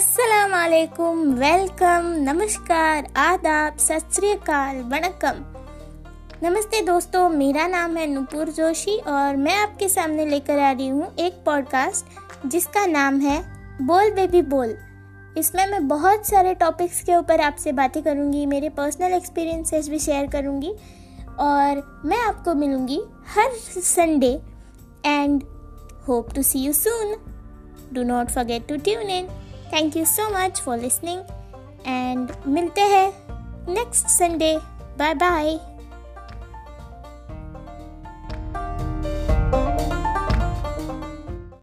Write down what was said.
अस्सलाम वालेकुम नमस्कार आदाब सत वणकम नमस्ते दोस्तों, मेरा नाम है नुपुर जोशी और मैं आपके सामने लेकर आ रही हूँ एक पॉडकास्ट जिसका नाम है बोल बेबी बोल। इसमें मैं बहुत सारे टॉपिक्स के ऊपर आपसे बातें करूँगी, मेरे पर्सनल एक्सपीरियंसेस भी शेयर करूँगी और मैं आपको मिलूँगी हर Sunday and hope to see you soon do not forget to tune in thank you so much for listening and मिलते हैं नेक्स्ट संडे बाय बाय